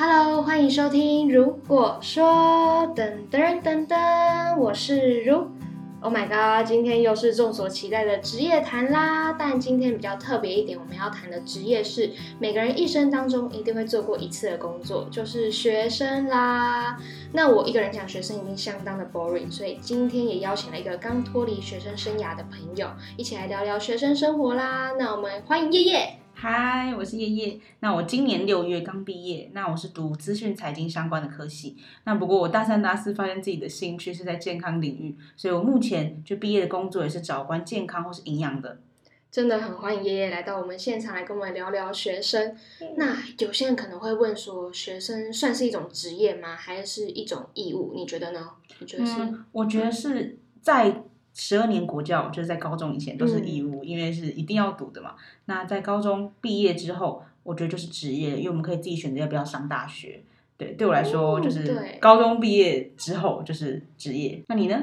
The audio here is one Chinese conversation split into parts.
Hello，欢迎收听。如果说噔噔噔噔，我是如。Oh my god，今天又是众所期待的职业谈啦！但今天比较特别一点，我们要谈的职业是每个人一生当中一定会做过一次的工作，就是学生啦。那我一个人讲学生已经相当的 boring，所以今天也邀请了一个刚脱离学生生涯的朋友，一起来聊聊学生生活啦。那我们欢迎叶叶。嗨，我是叶叶。那我今年六月刚毕业，那我是读资讯财经相关的科系。那不过我大三、大四发现自己的兴趣是在健康领域，所以我目前就毕业的工作也是找关健康或是营养的。真的很欢迎叶叶来到我们现场来跟我们聊聊学生。那有些人可能会问说，学生算是一种职业吗？还是一种义务？你觉得呢？你觉得是？我觉得是在。十二年国教就是在高中以前都是义务，因为是一定要读的嘛。那在高中毕业之后，我觉得就是职业，因为我们可以自己选择要不要上大学。对，对我来说就是高中毕业之后就是职业。那你呢？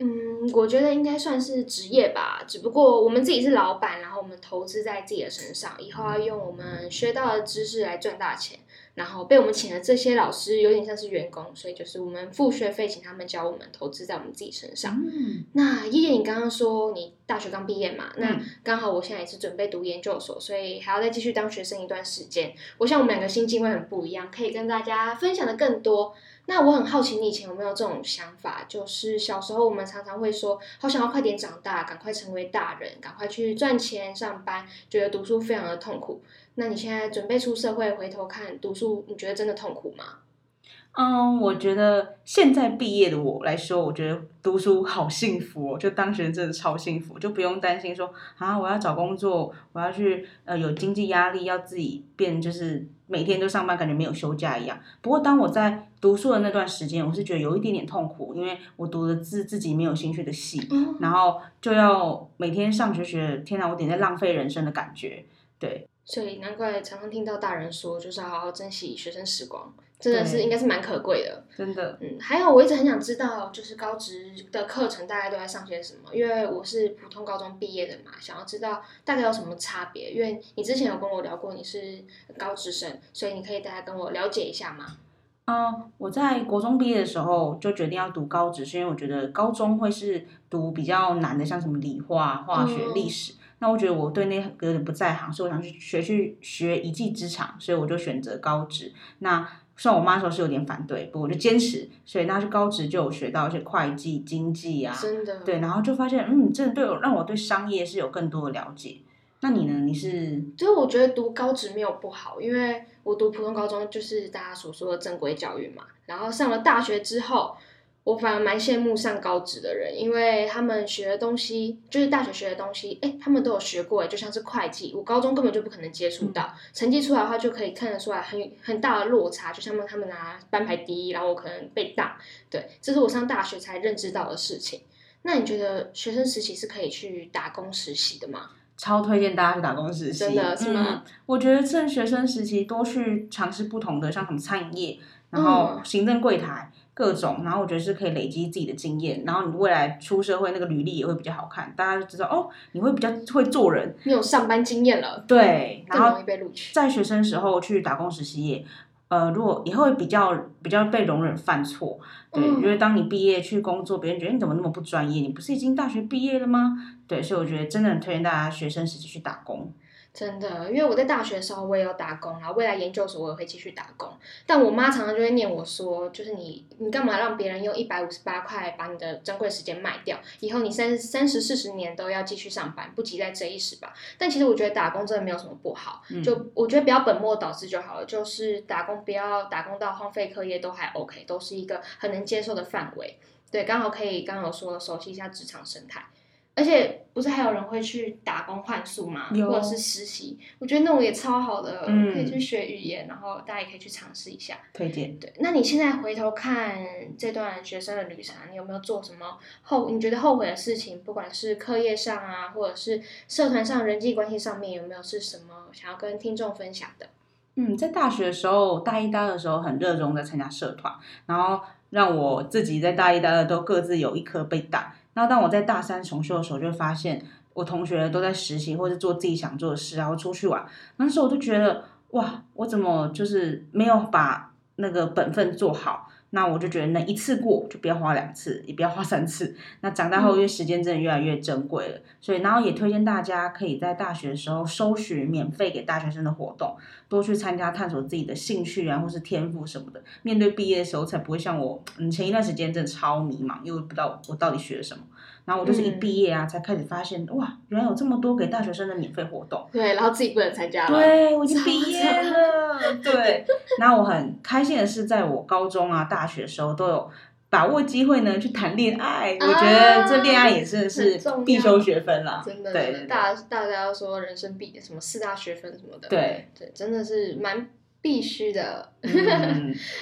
嗯，我觉得应该算是职业吧。只不过我们自己是老板，然后我们投资在自己的身上，以后要用我们学到的知识来赚大钱。然后被我们请的这些老师有点像是员工，所以就是我们付学费请他们教我们，投资在我们自己身上。嗯，那叶叶，你刚刚说你大学刚毕业嘛？那刚好我现在也是准备读研究所，所以还要再继续当学生一段时间。我想我们两个心境会很不一样，可以跟大家分享的更多。那我很好奇，你以前有没有这种想法？就是小时候我们常常会说，好想要快点长大，赶快成为大人，赶快去赚钱上班，觉得读书非常的痛苦。那你现在准备出社会，回头看读书，你觉得真的痛苦吗？嗯，我觉得现在毕业的我来说，我觉得读书好幸福哦，就当学生真的超幸福，就不用担心说啊，我要找工作，我要去呃有经济压力，要自己变就是每天都上班，感觉没有休假一样。不过当我在读书的那段时间，我是觉得有一点点痛苦，因为我读的自自己没有兴趣的戏，然后就要每天上学学，天哪，我点在浪费人生的感觉，对。所以难怪常常听到大人说，就是要好好珍惜学生时光，真的是应该是蛮可贵的。真的，嗯，还有我一直很想知道，就是高职的课程大概都在上些什么？因为我是普通高中毕业的嘛，想要知道大概有什么差别。因为你之前有跟我聊过你是高职生，所以你可以大概跟我了解一下吗？嗯，我在国中毕业的时候就决定要读高职，是因为我觉得高中会是读比较难的，像什么理化、化学、历史。那我觉得我对那有点不在行，所以我想去学去学一技之长，所以我就选择高职。那虽然我妈说是有点反对，不过我就坚持。所以那去高职就有学到一些会计、经济啊，真的对，然后就发现嗯，真的对我让我对商业是有更多的了解。那你呢？你是？就是我觉得读高职没有不好，因为我读普通高中就是大家所说的正规教育嘛。然后上了大学之后。我反而蛮羡慕上高职的人，因为他们学的东西就是大学学的东西，哎，他们都有学过，就像是会计，我高中根本就不可能接触到。成绩出来的话，就可以看得出来很很大的落差，就像他们拿班排第一，然后我可能被挡。对，这是我上大学才认知到的事情。那你觉得学生时期是可以去打工实习的吗？超推荐大家去打工实习，真的是吗？我觉得趁学生时期多去尝试不同的，像什么餐饮业，然后行政柜台。各种，然后我觉得是可以累积自己的经验，然后你未来出社会那个履历也会比较好看，大家就知道哦，你会比较会做人，你有上班经验了，对，然后被录取。在学生时候去打工实习业，呃，如果以后会比较比较被容忍犯错，对，因为当你毕业去工作，别人觉得你怎么那么不专业，你不是已经大学毕业了吗？对，所以我觉得真的很推荐大家学生时期去打工。真的，因为我在大学的时候我也有打工，然后未来研究所我也会继续打工。但我妈常常就会念我说，就是你你干嘛让别人用一百五十八块把你的珍贵时间卖掉？以后你三三十四十年都要继续上班，不急在这一时吧。但其实我觉得打工真的没有什么不好，就我觉得不要本末倒置就好了。就是打工不要打工到荒废课业都还 OK，都是一个很能接受的范围。对，刚好可以刚好说熟悉一下职场生态。而且不是还有人会去打工换宿吗？或者是实习？我觉得那种也超好的，可以去学语言，然后大家也可以去尝试一下。推荐。对，那你现在回头看这段学生的旅程，你有没有做什么后你觉得后悔的事情？不管是课业上啊，或者是社团上人际关系上面，有没有是什么想要跟听众分享的？嗯，在大学的时候，大一、大二的时候很热衷在参加社团，然后让我自己在大一、大二都各自有一颗被打。然后当我在大三重修的时候，就发现我同学都在实习或者做自己想做的事，然后出去玩。那时候我就觉得，哇，我怎么就是没有把那个本分做好。那我就觉得能一次过就不要花两次，也不要花三次。那长大后，因为时间真的越来越珍贵了，所以然后也推荐大家可以在大学的时候搜寻免费给大学生的活动，多去参加，探索自己的兴趣啊，或是天赋什么的。面对毕业的时候，才不会像我，嗯，前一段时间真的超迷茫，因为不知道我到底学了什么。然后我就是一毕业啊，才开始发现哇，原来有这么多给大学生的免费活动。对，然后自己不能参加了。对，我已经毕业了。对，然后我很开心的是，在我高中啊、大学的时候都有把握机会呢去谈恋爱。我觉得这恋爱也是是必修学分啦。真的，对，大大家要说人生必什么四大学分什么的。对对，真的是蛮。必须的。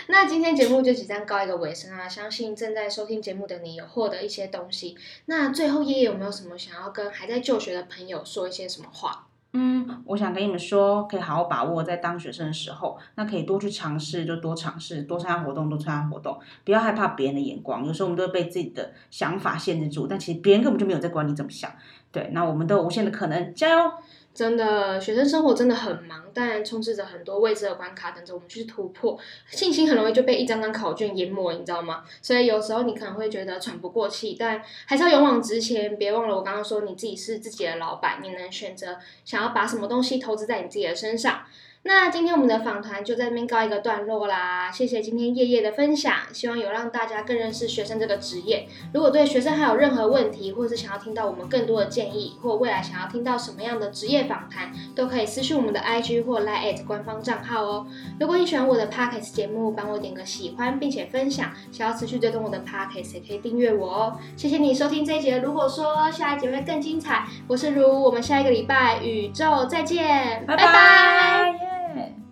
那今天节目就即将告一个尾声啊！相信正在收听节目的你有获得一些东西。那最后叶叶有没有什么想要跟还在就学的朋友说一些什么话？嗯，我想跟你们说，可以好好把握在当学生的时候，那可以多去尝试，就多尝试，多参加活动，多参加活动，不要害怕别人的眼光。有时候我们都会被自己的想法限制住，但其实别人根本就没有在管你怎么想。对，那我们都有无限的可能，加油！真的，学生生活真的很忙，但充斥着很多未知的关卡等着我们去突破。信心很容易就被一张张考卷淹没，你知道吗？所以有时候你可能会觉得喘不过气，但还是要勇往直前。别忘了我刚刚说，你自己是自己的老板，你能选择想要把什么东西投资在你自己的身上。那今天我们的访谈就在这边告一个段落啦，谢谢今天夜夜的分享，希望有让大家更认识学生这个职业。如果对学生还有任何问题，或是想要听到我们更多的建议，或未来想要听到什么样的职业访谈，都可以私信我们的 IG 或 Line 官方账号哦。如果你喜欢我的 Podcast 节目，帮我点个喜欢，并且分享。想要持续追踪我的 Podcast，也可以订阅我哦。谢谢你收听这一节，如果说下一节会更精彩，我是如，我们下一个礼拜宇宙再见，拜拜。对。